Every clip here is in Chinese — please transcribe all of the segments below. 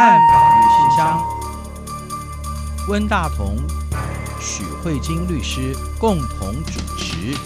案法律信箱，温大同、许慧晶律师共同主持。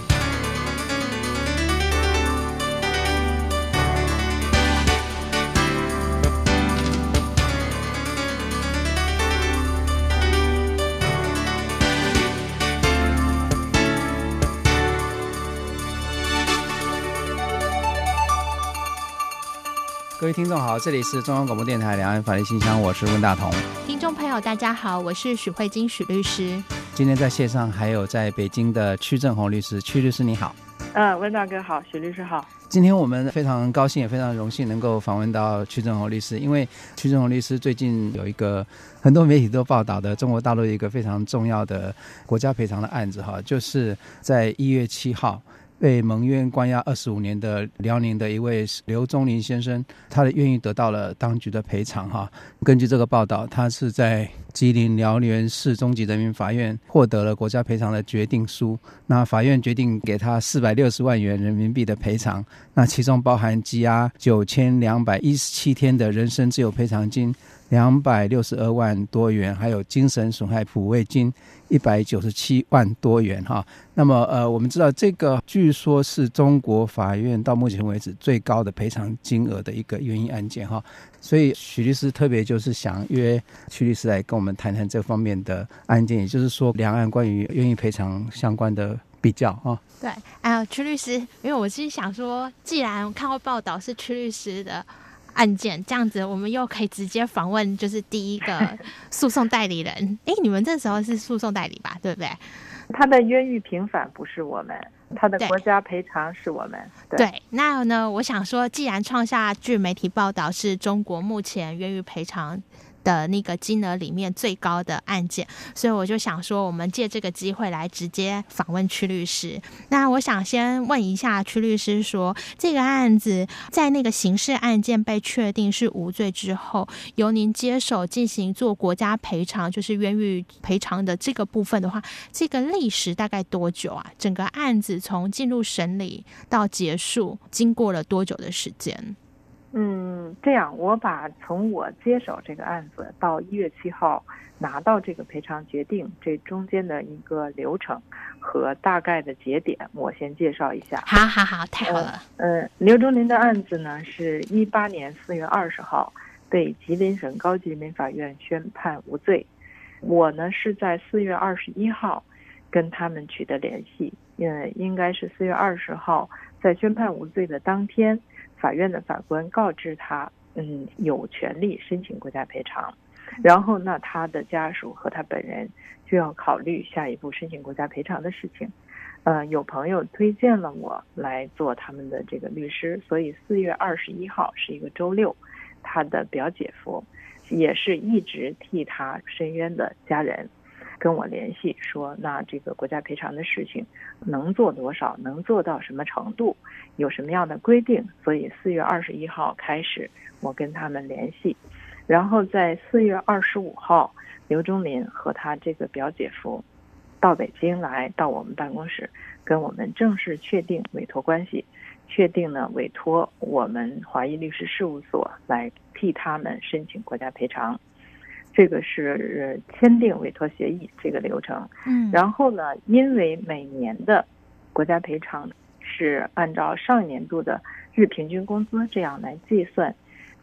各位听众好，这里是中央广播电台两岸法律信箱，我是温大同。听众朋友大家好，我是许慧晶许律师。今天在线上还有在北京的屈正红律师，屈律师你好。嗯，温大哥好，许律师好。今天我们非常高兴，也非常荣幸能够访问到屈正红律师，因为屈正红律师最近有一个很多媒体都报道的中国大陆一个非常重要的国家赔偿的案子哈，就是在一月七号。被蒙冤关押二十五年的辽宁的一位刘忠林先生，他的冤意得到了当局的赔偿。哈，根据这个报道，他是在吉林辽源市中级人民法院获得了国家赔偿的决定书。那法院决定给他四百六十万元人民币的赔偿，那其中包含羁押九千两百一十七天的人身自由赔偿金两百六十二万多元，还有精神损害抚慰金。一百九十七万多元哈，那么呃，我们知道这个据说是中国法院到目前为止最高的赔偿金额的一个冤狱案件哈，所以许律师特别就是想约屈律师来跟我们谈谈这方面的案件，也就是说两岸关于冤狱赔偿相关的比较哈。对，哎呀，屈律师，因为我是想说，既然看过报道是屈律师的。案件这样子，我们又可以直接访问，就是第一个 诉讼代理人。哎，你们这时候是诉讼代理吧？对不对？他的冤狱平反不是我们，他的国家赔偿是我们。对，对，那呢？我想说，既然创下据媒体报道是中国目前冤狱赔偿。的那个金额里面最高的案件，所以我就想说，我们借这个机会来直接访问屈律师。那我想先问一下屈律师说，这个案子在那个刑事案件被确定是无罪之后，由您接手进行做国家赔偿，就是冤狱赔偿的这个部分的话，这个历时大概多久啊？整个案子从进入审理到结束，经过了多久的时间？嗯，这样我把从我接手这个案子到一月七号拿到这个赔偿决定，这中间的一个流程和大概的节点，我先介绍一下。好好好，太好了。呃，呃，刘忠林的案子呢，是一八年四月二十号被吉林省高级人民法院宣判无罪。我呢是在四月二十一号跟他们取得联系，嗯，应该是四月二十号在宣判无罪的当天。法院的法官告知他，嗯，有权利申请国家赔偿，然后那他的家属和他本人就要考虑下一步申请国家赔偿的事情。呃，有朋友推荐了我来做他们的这个律师，所以四月二十一号是一个周六，他的表姐夫也是一直替他申冤的家人。跟我联系说，那这个国家赔偿的事情能做多少，能做到什么程度，有什么样的规定？所以四月二十一号开始，我跟他们联系，然后在四月二十五号，刘忠林和他这个表姐夫到北京来，到我们办公室，跟我们正式确定委托关系，确定呢委托我们华裔律师事务所来替他们申请国家赔偿。这个是签订委托协议这个流程，嗯，然后呢，因为每年的国家赔偿是按照上一年度的日平均工资这样来计算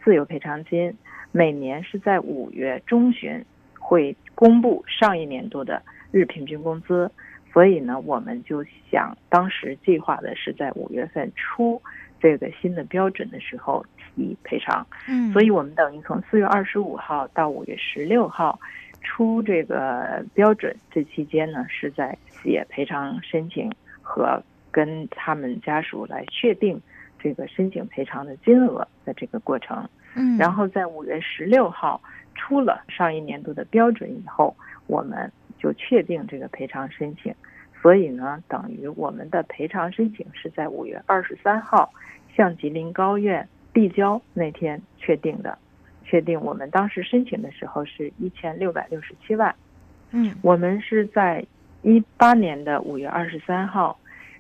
自由赔偿金，每年是在五月中旬会公布上一年度的日平均工资，所以呢，我们就想当时计划的是在五月份出这个新的标准的时候。提赔偿，嗯，所以我们等于从四月二十五号到五月十六号出这个标准，这期间呢是在写赔偿申请和跟他们家属来确定这个申请赔偿的金额的这个过程，嗯，然后在五月十六号出了上一年度的标准以后，我们就确定这个赔偿申请，所以呢，等于我们的赔偿申请是在五月二十三号向吉林高院。递交那天确定的，确定我们当时申请的时候是一千六百六十七万，嗯，我们是在一八年的五月二十三号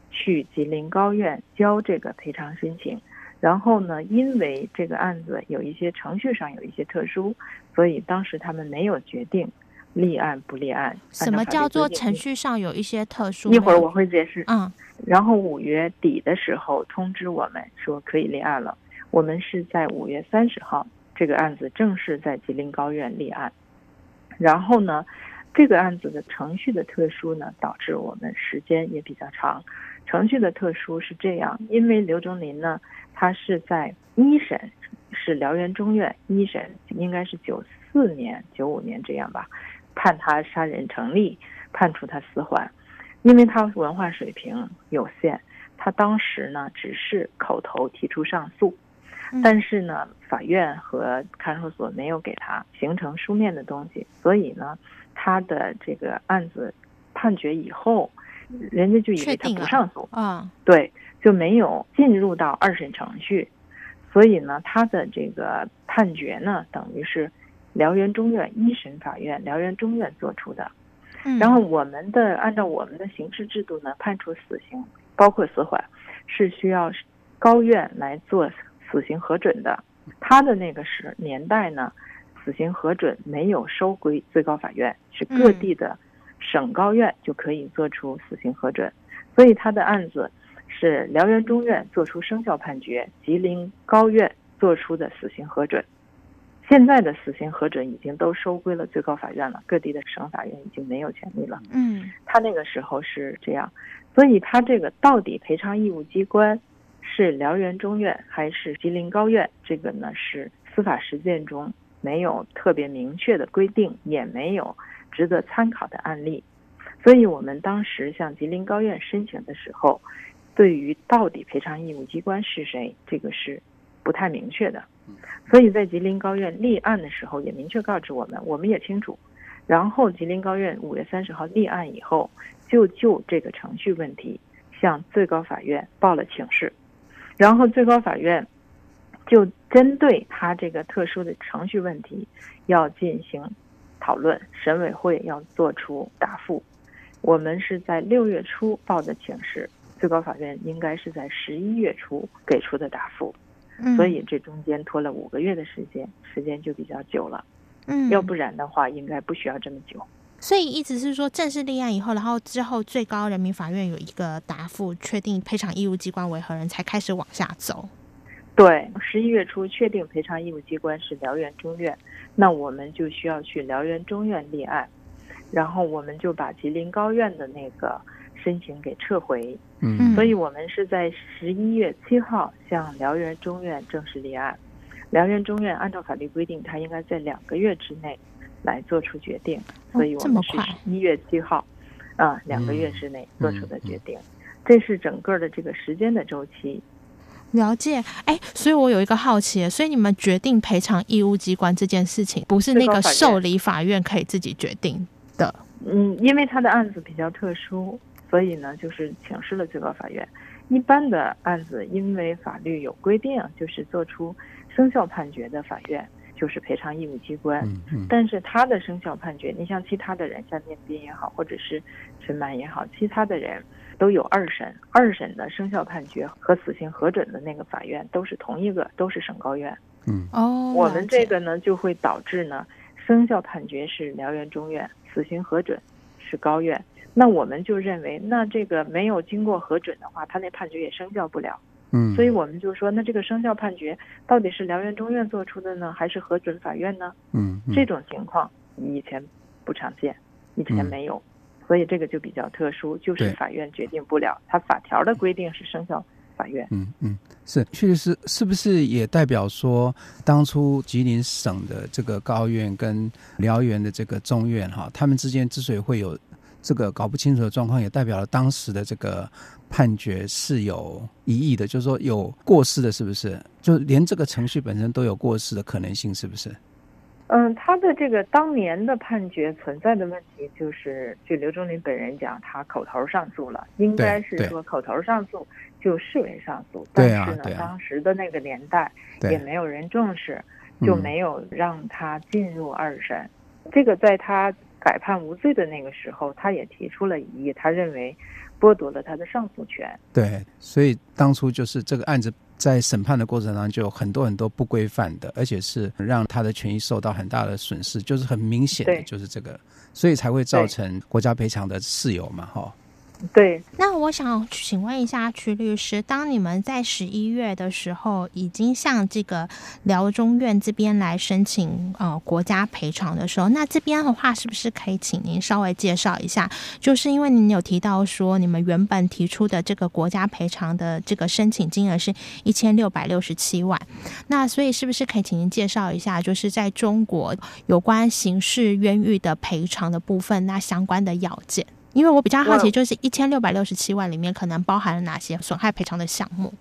去吉林高院交这个赔偿申请，然后呢，因为这个案子有一些程序上有一些特殊，所以当时他们没有决定立案不立案。什么叫做程序上有一些特殊？一会儿我会解释。嗯。然后五月底的时候通知我们说可以立案了。我们是在五月三十号，这个案子正式在吉林高院立案。然后呢，这个案子的程序的特殊呢，导致我们时间也比较长。程序的特殊是这样，因为刘忠林呢。他是在一审，是辽源中院一审，应该是九四年、九五年这样吧，判他杀人成立，判处他死缓。因为他文化水平有限，他当时呢只是口头提出上诉，但是呢法院和看守所没有给他形成书面的东西，所以呢他的这个案子判决以后，人家就以为他不上诉。啊，对。就没有进入到二审程序，所以呢，他的这个判决呢，等于是辽源中院一审法院辽源中院做出的。然后我们的按照我们的刑事制度呢，判处死刑包括死缓，是需要高院来做死刑核准的。他的那个时年代呢，死刑核准没有收归最高法院，是各地的省高院就可以做出死刑核准，所以他的案子。是辽源中院作出生效判决，吉林高院作出的死刑核准。现在的死刑核准已经都收归了最高法院了，各地的省法院已经没有权利了。嗯，他那个时候是这样，所以他这个到底赔偿义务机关是辽源中院还是吉林高院？这个呢是司法实践中没有特别明确的规定，也没有值得参考的案例。所以我们当时向吉林高院申请的时候。对于到底赔偿义务机关是谁，这个是不太明确的，所以在吉林高院立案的时候也明确告知我们，我们也清楚。然后吉林高院五月三十号立案以后，就就这个程序问题向最高法院报了请示，然后最高法院就针对他这个特殊的程序问题要进行讨论，审委会要做出答复。我们是在六月初报的请示。最高法院应该是在十一月初给出的答复，嗯，所以这中间拖了五个月的时间，时间就比较久了。嗯，要不然的话，应该不需要这么久。所以意思是说，正式立案以后，然后之后最高人民法院有一个答复，确定赔偿义务机关为何人，才开始往下走。对，十一月初确定赔偿义务机关是辽源中院，那我们就需要去辽源中院立案，然后我们就把吉林高院的那个。申请给撤回，嗯，所以我们是在十一月七号向辽源中院正式立案。辽源中院按照法律规定，他应该在两个月之内来做出决定，所以我们是一月七号，啊，两个月之内做出的决定。这是整个的这个时间的周期。了解，哎，所以我有一个好奇，所以你们决定赔偿义务机关这件事情，不是那个受理法院可以自己决定的？嗯，因为他的案子比较特殊。所以呢，就是请示了最高法院。一般的案子，因为法律有规定，就是做出生效判决的法院就是赔偿义务机关。嗯嗯。但是他的生效判决，你像其他的人，像聂斌也好，或者是陈满也好，其他的人都有二审。二审的生效判决和死刑核准的那个法院都是同一个，都是省高院。嗯。哦。我们这个呢，就会导致呢，生效判决是辽源中院，死刑核准是高院。那我们就认为，那这个没有经过核准的话，他那判决也生效不了。嗯，所以我们就说，那这个生效判决到底是辽源中院做出的呢，还是核准法院呢？嗯，嗯，这种情况以前不常见，以前没有，嗯，所以这个就比较特殊，就是法院决定不了，它法条的规定是生效法院。嗯嗯，是，确实是，是不是也代表说，当初吉林省的这个高院跟辽源的这个中院哈，他们之间之所以会有。这个搞不清楚的状况，也代表了当时的这个判决是有疑义的，就是说有过失的，是不是？就连这个程序本身都有过失的可能性，是不是？嗯，他的这个当年的判决存在的问题，就是据刘忠林本人讲，他口头上诉了，应该是说口头上诉就视为上诉，但是呢，当时的那个年代也没有人重视，就没有让他进入二审。这个在他。改判无罪的那个时候，他也提出了异议，他认为剥夺了他的上诉权。对，所以当初就是这个案子在审判的过程当中就有很多很多不规范的，而且是让他的权益受到很大的损失，就是很明显的，就是这个，所以才会造成国家赔偿的事由嘛，哈。对，那我想请问一下曲律师，当你们在十一月的时候已经向这个辽中院这边来申请呃国家赔偿的时候，那这边的话是不是可以请您稍微介绍一下？就是因为您有提到说你们原本提出的这个国家赔偿的这个申请金额是一千六百六十七万，那所以是不是可以请您介绍一下，就是在中国有关刑事冤狱的赔偿的部分，那相关的要件？因为我比较好奇，就是一千六百六十七万里面可能包含了哪些损害赔偿的项目？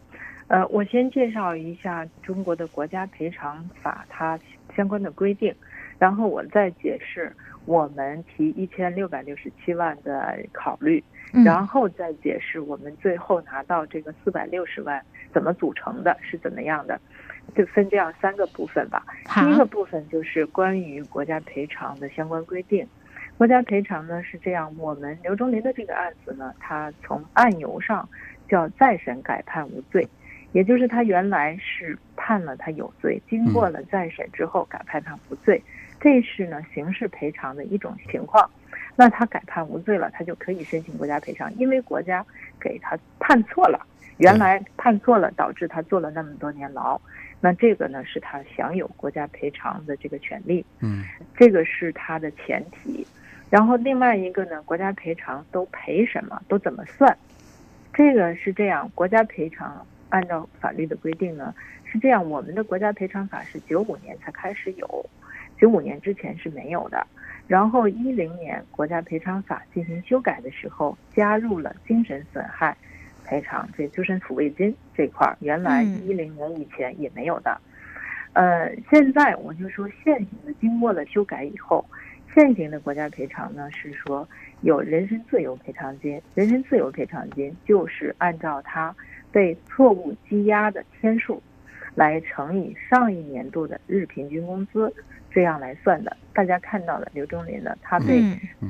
呃，我先介绍一下中国的国家赔偿法它相关的规定，然后我再解释我们提一千六百六十七万的考虑，然后再解释我们最后拿到这个四百六十万怎么组成的，是怎么样的，就分这样三个部分吧。第一个部分就是关于国家赔偿的相关规定。国家赔偿呢是这样，我们刘忠林的这个案子呢，他从案由上叫再审改判无罪，也就是他原来是判了他有罪，经过了再审之后改判他无罪，这是呢刑事赔偿的一种情况。那他改判无罪了，他就可以申请国家赔偿，因为国家给他判错了，原来判错了，导致他坐了那么多年牢，那这个呢是他享有国家赔偿的这个权利。嗯，这个是他的前提。然后另外一个呢，国家赔偿都赔什么，都怎么算？这个是这样，国家赔偿按照法律的规定呢是这样，我们的国家赔偿法是九五年才开始有，九五年之前是没有的。然后一零年国家赔偿法进行修改的时候，加入了精神损害赔偿，这精神抚慰金这块儿，原来一零年以前也没有的。呃，现在我就说现行的，经过了修改以后。现行的国家赔偿呢，是说有人身自由赔偿金，人身自由赔偿金就是按照他被错误羁押的天数来乘以上一年度的日平均工资，这样来算的。大家看到了刘忠林呢，他被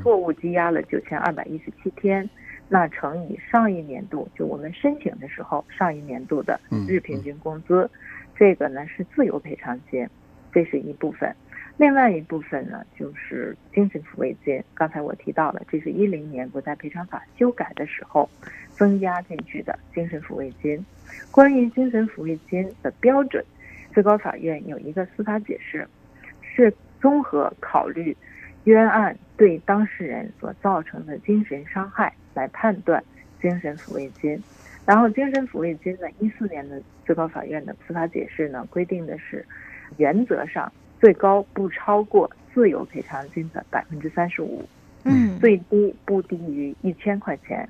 错误羁押了九千二百一十七天，那乘以上一年度，就我们申请的时候上一年度的日平均工资，这个呢是自由赔偿金，这是一部分。另外一部分呢，就是精神抚慰金。刚才我提到了，这是一零年国家赔偿法修改的时候增加进去的精神抚慰金。关于精神抚慰金的标准，最高法院有一个司法解释，是综合考虑冤案对当事人所造成的精神伤害来判断精神抚慰金。然后，精神抚慰金呢，一四年的最高法院的司法解释呢，规定的是原则上。最高不超过自由赔偿金的百分之三十五，嗯，最低不低于一千块钱，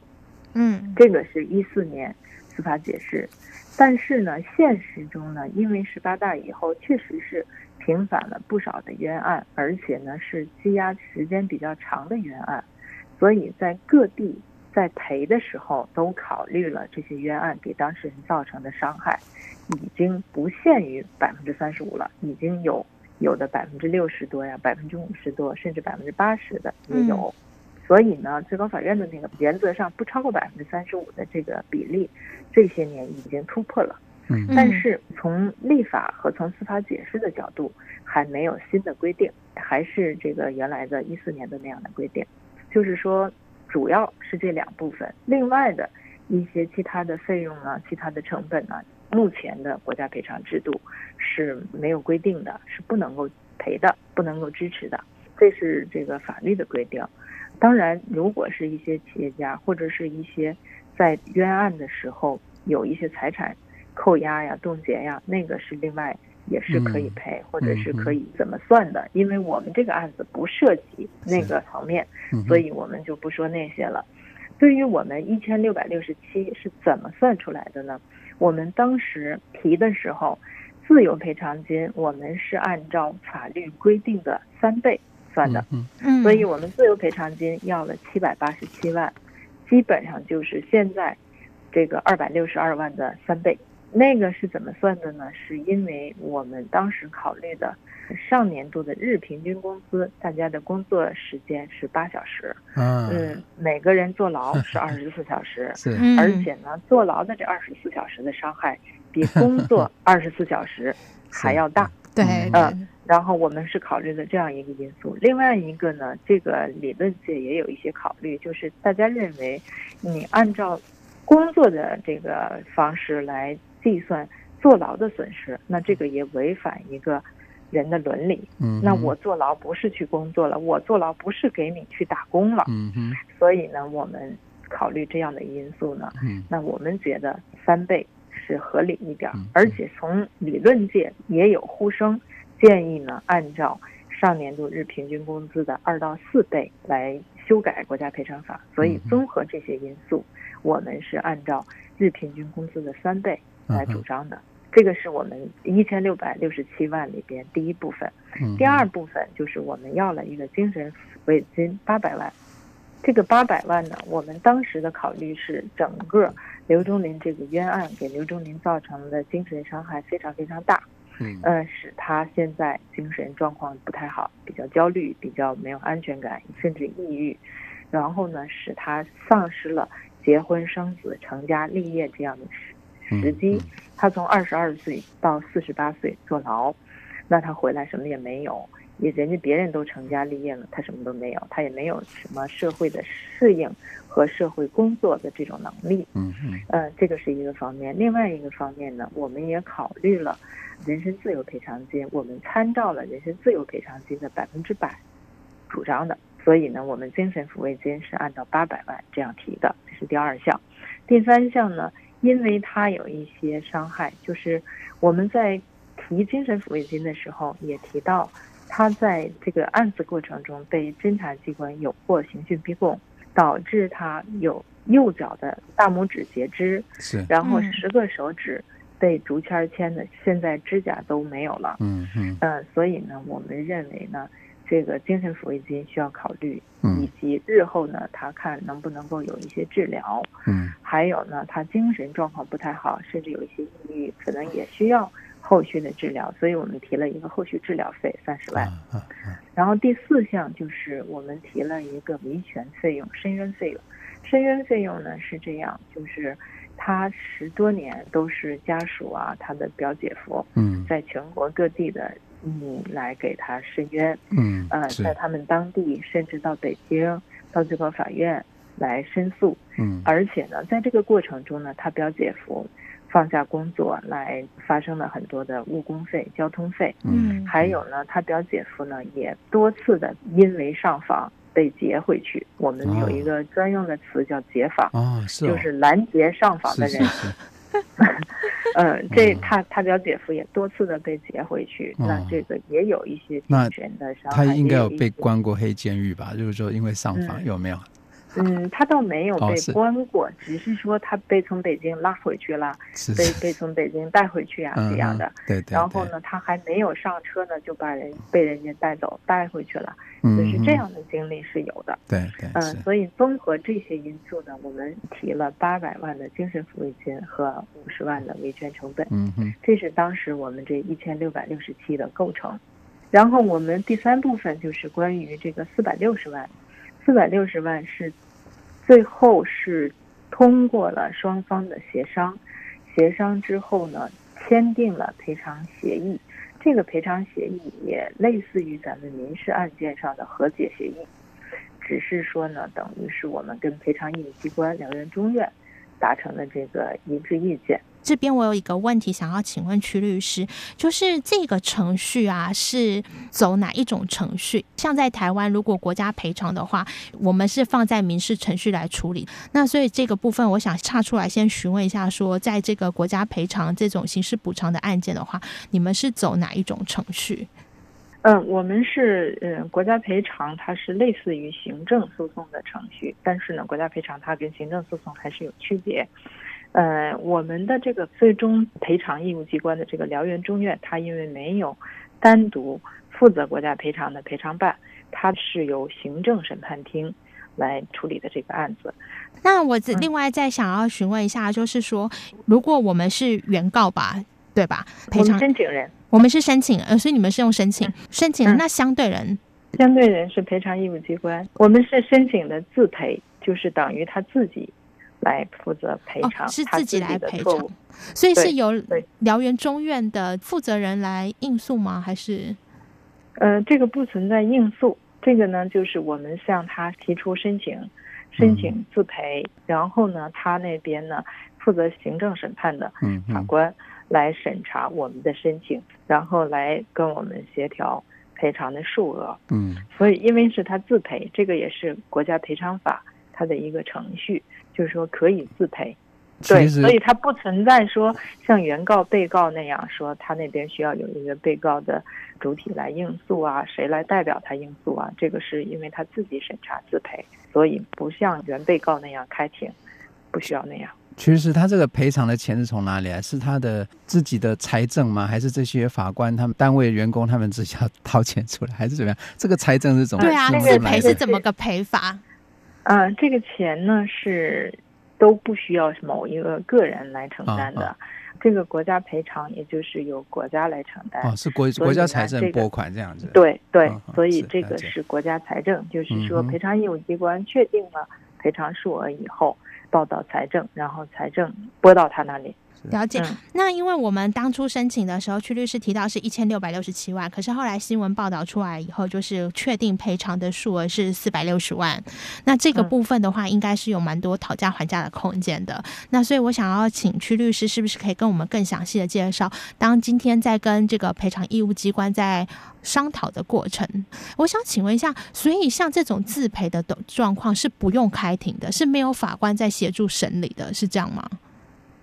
嗯，这个是一四年司法解释，但是呢，现实中呢，因为十八大以后确实是平反了不少的冤案，而且呢是羁押时间比较长的冤案，所以在各地在赔的时候都考虑了这些冤案给当事人造成的伤害，已经不限于百分之三十五了，已经有。有的百分之六十多呀，百分之五十多，甚至百分之八十的也有，所以呢，最高法院的那个原则上不超过百分之三十五的这个比例，这些年已经突破了。嗯，但是从立法和从司法解释的角度，还没有新的规定，还是这个原来的一四年的那样的规定，就是说主要是这两部分，另外的一些其他的费用啊，其他的成本啊。目前的国家赔偿制度是没有规定的，是不能够赔的，不能够支持的，这是这个法律的规定。当然，如果是一些企业家或者是一些在冤案的时候有一些财产扣押呀、冻结呀，那个是另外也是可以赔，或者是可以怎么算的。因为我们这个案子不涉及那个层面，所以我们就不说那些了。对于我们一千六百六十七是怎么算出来的呢？我们当时提的时候，自由赔偿金我们是按照法律规定的三倍算的，嗯嗯，所以我们自由赔偿金要了七百八十七万，基本上就是现在这个二百六十二万的三倍。那个是怎么算的呢？是因为我们当时考虑的上年度的日平均工资，大家的工作时间是八小时，嗯，每个人坐牢 是二十四小时，是，而且呢，坐牢的这二十四小时的伤害比工作 二十四小时还要大。对，嗯，然后我们是考虑的这样一个因素。另外一个呢，这个理论界也有一些考虑，就是大家认为你按照工作的这个方式来计算坐牢的损失，那这个也违反一个人的伦理。嗯，那我坐牢不是去工作了，我坐牢不是给你去打工了。嗯嗯，所以呢，我们考虑这样的因素呢，嗯，那我们觉得三倍。是合理一点，而且从理论界也有呼声，建议呢按照上年度日平均工资的二到四倍来修改国家赔偿法。所以综合这些因素，我们是按照日平均工资的三倍来主张的。这个是我们一千六百六十七万里边第一部分。第二部分就是我们要了一个精神抚慰金八百万。这个八百万呢，我们当时的考虑是整个刘忠林这个冤案给刘忠林造成的精神伤害非常非常大，嗯，呃，使他现在精神状况不太好，比较焦虑，比较没有安全感，甚至抑郁，然后呢，使他丧失了结婚生子、成家立业这样的时时机。他从二十二岁到四十八岁坐牢，那他回来什么也没有。也人家别人都成家立业了，他什么都没有，他也没有什么社会的适应和社会工作的这种能力。嗯嗯，呃，这个是一个方面。另外一个方面呢，我们也考虑了人身自由赔偿金，我们参照了人身自由赔偿金的百分之百主张的，所以呢，我们精神抚慰金是按照八百万这样提的，这是第二项。第三项呢，因为他有一些伤害，就是我们在提精神抚慰金的时候也提到。他在这个案子过程中被侦查机关有过刑讯逼供，导致他有右脚的大拇指截肢，是，然后十个手指被竹签签的，现在指甲都没有了。嗯嗯，呃，所以呢，我们认为呢，这个精神抚慰金需要考虑，以及日后呢，他看能不能够有一些治疗。嗯，还有呢，他精神状况不太好，甚至有一些抑郁，可能也需要。后续的治疗，所以我们提了一个后续治疗费三十万。然后第四项就是我们提了一个维权费用、申冤费用。申冤费用呢是这样，就是他十多年都是家属啊，他的表姐夫，嗯，在全国各地的嗯来给他申冤，嗯，呃，在他们当地甚至到北京、到最高法院来申诉，嗯，而且呢，在这个过程中呢，他表姐夫。放下工作来，发生了很多的误工费、交通费。嗯，还有呢，他表姐夫呢也多次的因为上访被劫回去。我们有一个专用的词叫劫访，哦，是哦，就是拦截上访的人。嗯，这他他表姐夫也多次的被劫回去，哦，那这个也有一些精神的。他应该有被关过黑监狱吧？就是说，因为上访有没有？嗯，他倒没有被关过，哦、是只是说他被从北京拉回去了，是是被被从北京带回去啊，嗯、这样的。对，对对。然后呢，他还没有上车呢，就把人被人家带走带回去了，嗯、就是这样的经历是有的。对对。嗯，所以综合这些因素呢，我们提了八百万的精神抚慰金和五十万的维权成本。嗯嗯。这是当时我们这一千六百六十七的构成，然后我们第三部分就是关于这个四百六十万。四百六十万是最后是通过了双方的协商，协商之后呢，签订了赔偿协议。这个赔偿协议也类似于咱们民事案件上的和解协议，只是说呢，等于是我们跟赔偿义务机关辽源中院达成了这个一致意见。这边我有一个问题想要请问曲律师，就是这个程序啊是走哪一种程序？像在台湾，如果国家赔偿的话，我们是放在民事程序来处理。那所以这个部分，我想岔出来先询问一下说，在这个国家赔偿这种刑事补偿的案件的话，你们是走哪一种程序？嗯，我们是嗯，国家赔偿它是类似于行政诉讼的程序，但是呢，国家赔偿它跟行政诉讼还是有区别。呃，我们的这个最终赔偿义务机关的这个辽源中院，它因为没有单独负责国家赔偿的赔偿办，它是由行政审判厅来处理的这个案子。那我另外再想要询问一下，就是说，如果我们是原告吧，对吧？赔偿申请人，我们是申请，呃，所以你们是用申请申请，那相对人，相对人是赔偿义务机关，我们是申请的自赔，就是等于他自己。来负责赔偿，哦，是自己来赔偿，所以是由辽源中院的负责人来应诉吗？还是？呃，这个不存在应诉，这个呢，就是我们向他提出申请，申请自赔，嗯、然后呢，他那边呢负责行政审判的法官来审查我们的申请，然后来跟我们协调赔偿的数额。嗯，所以因为是他自赔，这个也是国家赔偿法它的一个程序。就是说可以自赔，对，所以它不存在说像原告、被告那样说他那边需要有一个被告的主体来应诉啊，谁来代表他应诉啊？这个是因为他自己审查自赔，所以不像原被告那样开庭，不需要那样。其实他这个赔偿的钱是从哪里来？是他的自己的财政吗？还是这些法官他们单位员工他们自己要掏钱出来，还是怎么样？这个财政是怎么？对啊，自赔是怎么个赔法？啊、呃，这个钱呢是都不需要某一个个人来承担的，这个国家赔偿也就是由国家来承担。哦，是国国家财政拨款这样子。对对，哦、所以这个是国家财政，就是说赔偿义务机关确定了赔偿数额以后，报到财政，然后财政拨到他那里。了解，那因为我们当初申请的时候，曲律师提到是一千六百六十七万，可是后来新闻报道出来以后，就是确定赔偿的数额是四百六十万。那这个部分的话，应该是有蛮多讨价还价的空间的。那所以我想要请曲律师，是不是可以跟我们更详细的介绍，当今天在跟这个赔偿义务机关在商讨的过程？我想请问一下，所以像这种自赔的状况是不用开庭的，是没有法官在协助审理的，是这样吗？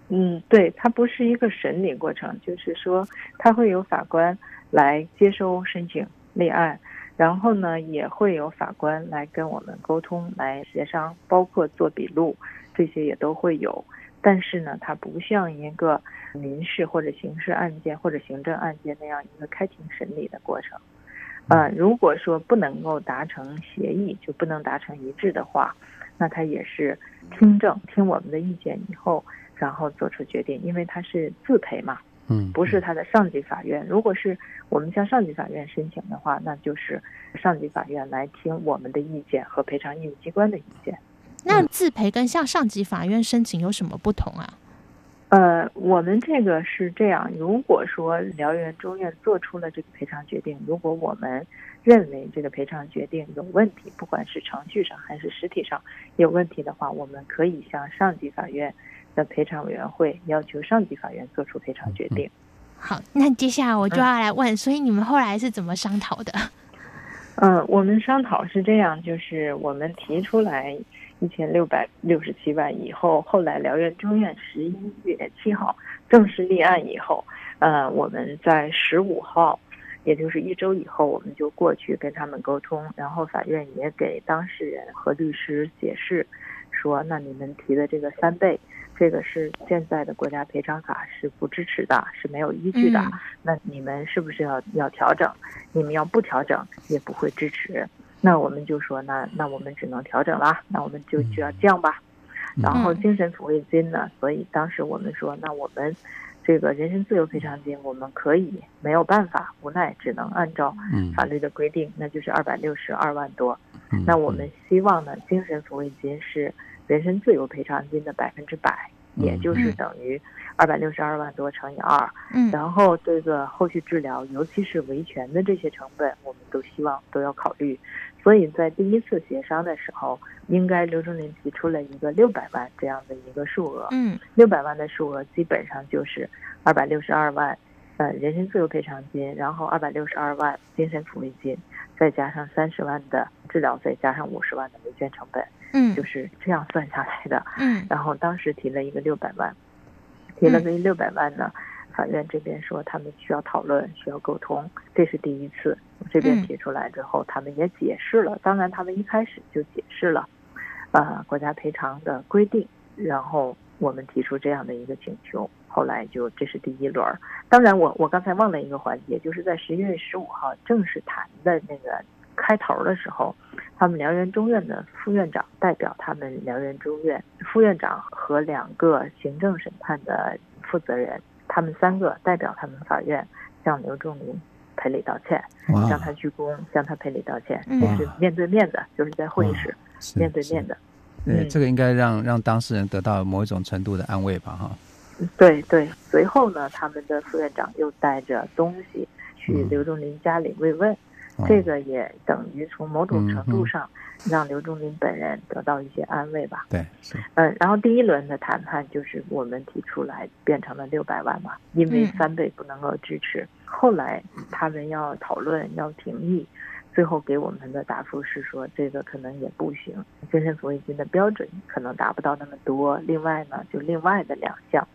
嗯，对，它不是一个审理过程，就是说，它会有法官来接收申请立案，然后呢，也会有法官来跟我们沟通，来协商，包括做笔录，这些也都会有。但是呢，它不像一个民事或者刑事案件或者行政案件那样一个开庭审理的过程。呃，如果说不能够达成协议，就不能达成一致的话，那他也是听证，听我们的意见以后。然后做出决定，因为他是自赔嘛，嗯，不是他的上级法院。如果是我们向上级法院申请的话，那就是上级法院来听我们的意见和赔偿义务机关的意见。那自赔跟向上级法院申请有什么不同啊？呃，我们这个是这样，如果说辽源中院做出了这个赔偿决定，如果我们认为这个赔偿决定有问题，不管是程序上还是实体上有问题的话，我们可以向上级法院。的赔偿委员会要求上级法院作出赔偿决定。好，那接下来我就要来问，嗯、所以你们后来是怎么商讨的？嗯，我们商讨是这样，就是我们提出来一千六百六十七万以后，后来辽源中院十一月七号正式立案以后，呃，我们在十五号，也就是一周以后，我们就过去跟他们沟通，然后法院也给当事人和律师解释，说那你们提的这个三倍。这个是现在的国家赔偿法是不支持的，是没有依据的。嗯、那你们是不是要要调整？你们要不调整，也不会支持。那我们就说，那那我们只能调整了。那我们就就要降吧。嗯、然后精神抚慰金呢？所以当时我们说，那我们这个人身自由赔偿金，我们可以没有办法，无奈只能按照法律的规定，那就是二百六十二万多。那我们希望呢，精神抚慰金是。人身自由赔偿金的百分之百，也就是等于二百六十二万多乘以二。嗯，然后这个后续治疗，尤其是维权的这些成本，我们都希望都要考虑。所以在第一次协商的时候，应该刘忠林提出了一个六百万这样的一个数额。嗯，六百万的数额基本上就是二百六十二万，呃，人身自由赔偿金，然后二百六十二万精神抚慰金，再加上三十万的治疗费，加上五十万的维权成本。嗯，就是这样算下来的。嗯，然后当时提了一个六百万，提了个六百万呢，法院这边说他们需要讨论，需要沟通，这是第一次。这边提出来之后，他们也解释了。当然，他们一开始就解释了，呃，国家赔偿的规定。然后我们提出这样的一个请求，后来就这是第一轮。当然我，我我刚才忘了一个环节，就是在十一月十五号正式谈的那个。开头的时候，他们辽源中院的副院长代表他们辽源中院副院长和两个行政审判的负责人，他们三个代表他们法院向刘仲林赔礼道歉，向他鞠躬，向他赔礼道歉，这是面对面的，就是在会议室面对面的。对，这个应该让让当事人得到某一种程度的安慰吧，哈。对对，随后呢，他们的副院长又带着东西去刘仲林家里慰问，嗯、这个也等于从某种程度上让刘忠林本人得到一些安慰吧。对，是。嗯，然后第一轮的谈判就是我们提出来变成了六百万嘛，因为三倍不能够支持。嗯、后来他们要讨论要评议，最后给我们的答复是说这个可能也不行，精神抚慰金的标准可能达不到那么多。另外呢，就另外的两项。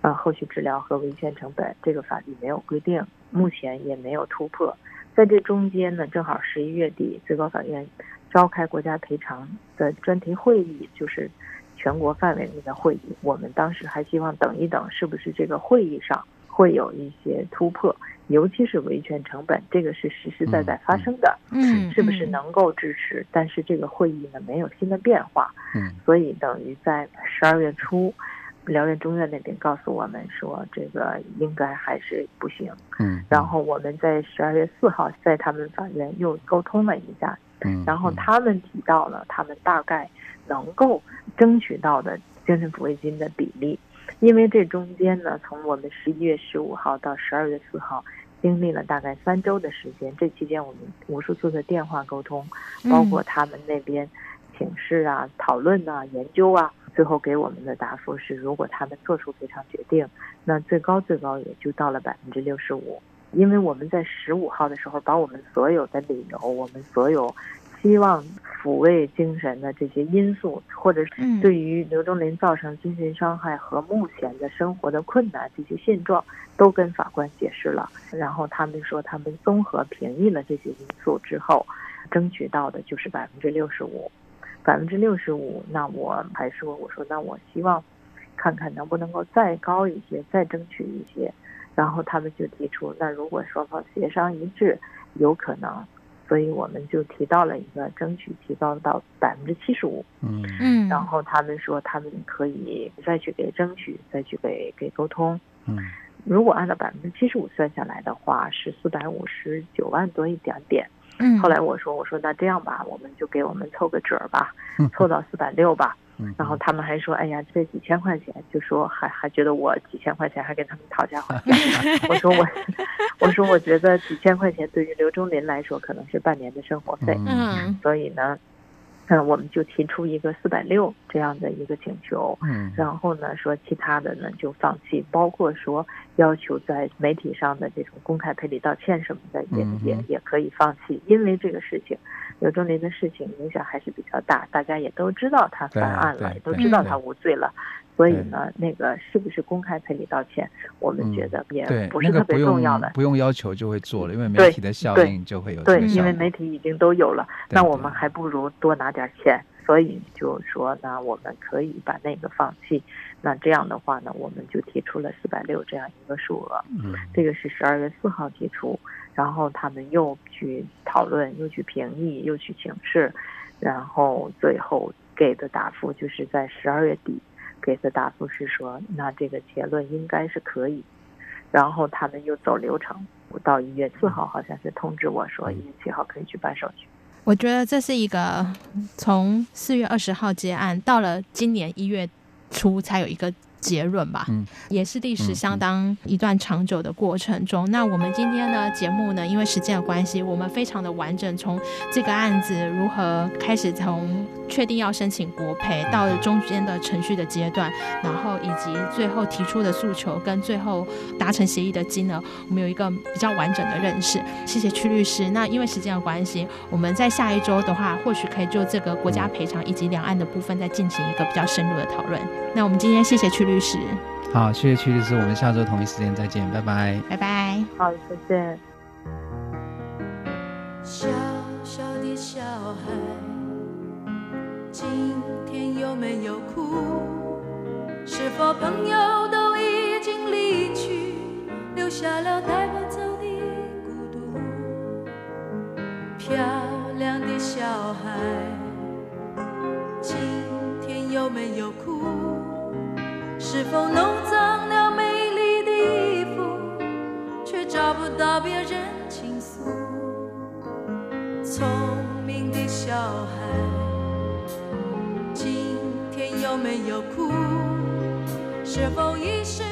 呃，后续治疗和维权成本，这个法律没有规定，目前也没有突破。在这中间呢，正好十一月底，最高法院召开国家赔偿的专题会议，就是全国范围内的会议。我们当时还希望等一等，是不是这个会议上会有一些突破，尤其是维权成本，这个是实实在在发生的，嗯，是不是能够支持？但是这个会议呢，没有新的变化，嗯，所以等于在十二月初。辽源中院那边告诉我们说，这个应该还是不行。嗯，然后我们在十二月四号在他们法院又沟通了一下。嗯，然后他们提到了他们大概能够争取到的精神抚慰金的比例，因为这中间呢，从我们十一月十五号到十二月四号，经历了大概三周的时间。这期间我们无数次的电话沟通，包括他们那边请示啊、讨论啊、研究啊。最后给我们的答复是，如果他们做出赔偿决定，那最高最高也就到了百分之六十五。因为我们在十五号的时候，把我们所有的理由，我们所有希望抚慰精神的这些因素，或者是对于刘忠林造成精神伤害和目前的生活的困难这些现状，都跟法官解释了。然后他们说，他们综合评议了这些因素之后，争取到的就是百分之六十五。百分之六十五，那我还说，我说那我希望看看能不能够再高一些，再争取一些。然后他们就提出，那如果双方协商一致，有可能，所以我们就提到了一个争取提高到百分之七十五。嗯嗯。然后他们说他们可以再去给争取，再去给给沟通。嗯。如果按照百分之七十五算下来的话，是四百五十九万多一点点。嗯，后来我说，我说那这样吧，我们就给我们凑个整儿吧，凑到四百六吧。然后他们还说，哎呀，这几千块钱，就说还还觉得我几千块钱还跟他们讨价还价。我说我，我说我觉得几千块钱对于刘忠林来说可能是半年的生活费。嗯，所以呢。嗯，我们就提出一个四百六这样的一个请求，嗯，然后呢，说其他的呢就放弃，包括说要求在媒体上的这种公开赔礼道歉什么的也，也也也可以放弃，因为这个事情，刘忠林的事情影响还是比较大，大家也都知道他犯案了，也都知道他无罪了。所以呢，那个是不是公开赔礼道歉，我们觉得也不是特别重要的，嗯那个不，不用要求就会做了，因为媒体的效应就会有对，因为媒体已经都有了，那我们还不如多拿点钱。所以就说呢，我们可以把那个放弃。那这样的话呢，我们就提出了四百六这样一个数额。嗯，这个是十二月四号提出，然后他们又去讨论，又去评议，又去请示，然后最后给的答复就是在十二月底。给的答复是说，那这个结论应该是可以，然后他们又走流程，到一月四号好像是通知我说，一月七号可以去办手续。我觉得这是一个从四月二十号结案，到了今年一月初才有一个。结论吧，嗯，也是历史相当一段长久的过程中。嗯嗯、那我们今天呢节目呢，因为时间的关系，我们非常的完整，从这个案子如何开始，从确定要申请国赔，到中间的程序的阶段，然后以及最后提出的诉求跟最后达成协议的金额，我们有一个比较完整的认识。谢谢曲律师。那因为时间的关系，我们在下一周的话，或许可以就这个国家赔偿以及两岸的部分再进行一个比较深入的讨论。那我们今天谢谢曲律师，好，谢谢曲律师，我们下周同一时间再见，拜拜，拜拜，好，再见。小小的小孩，今天有没有哭？是否朋友都已经离去，留下了带不走的孤独？漂亮的小孩，是否弄脏了美丽的衣服，却找不到别人倾诉？聪明的小孩，今天有没有哭？是否已是？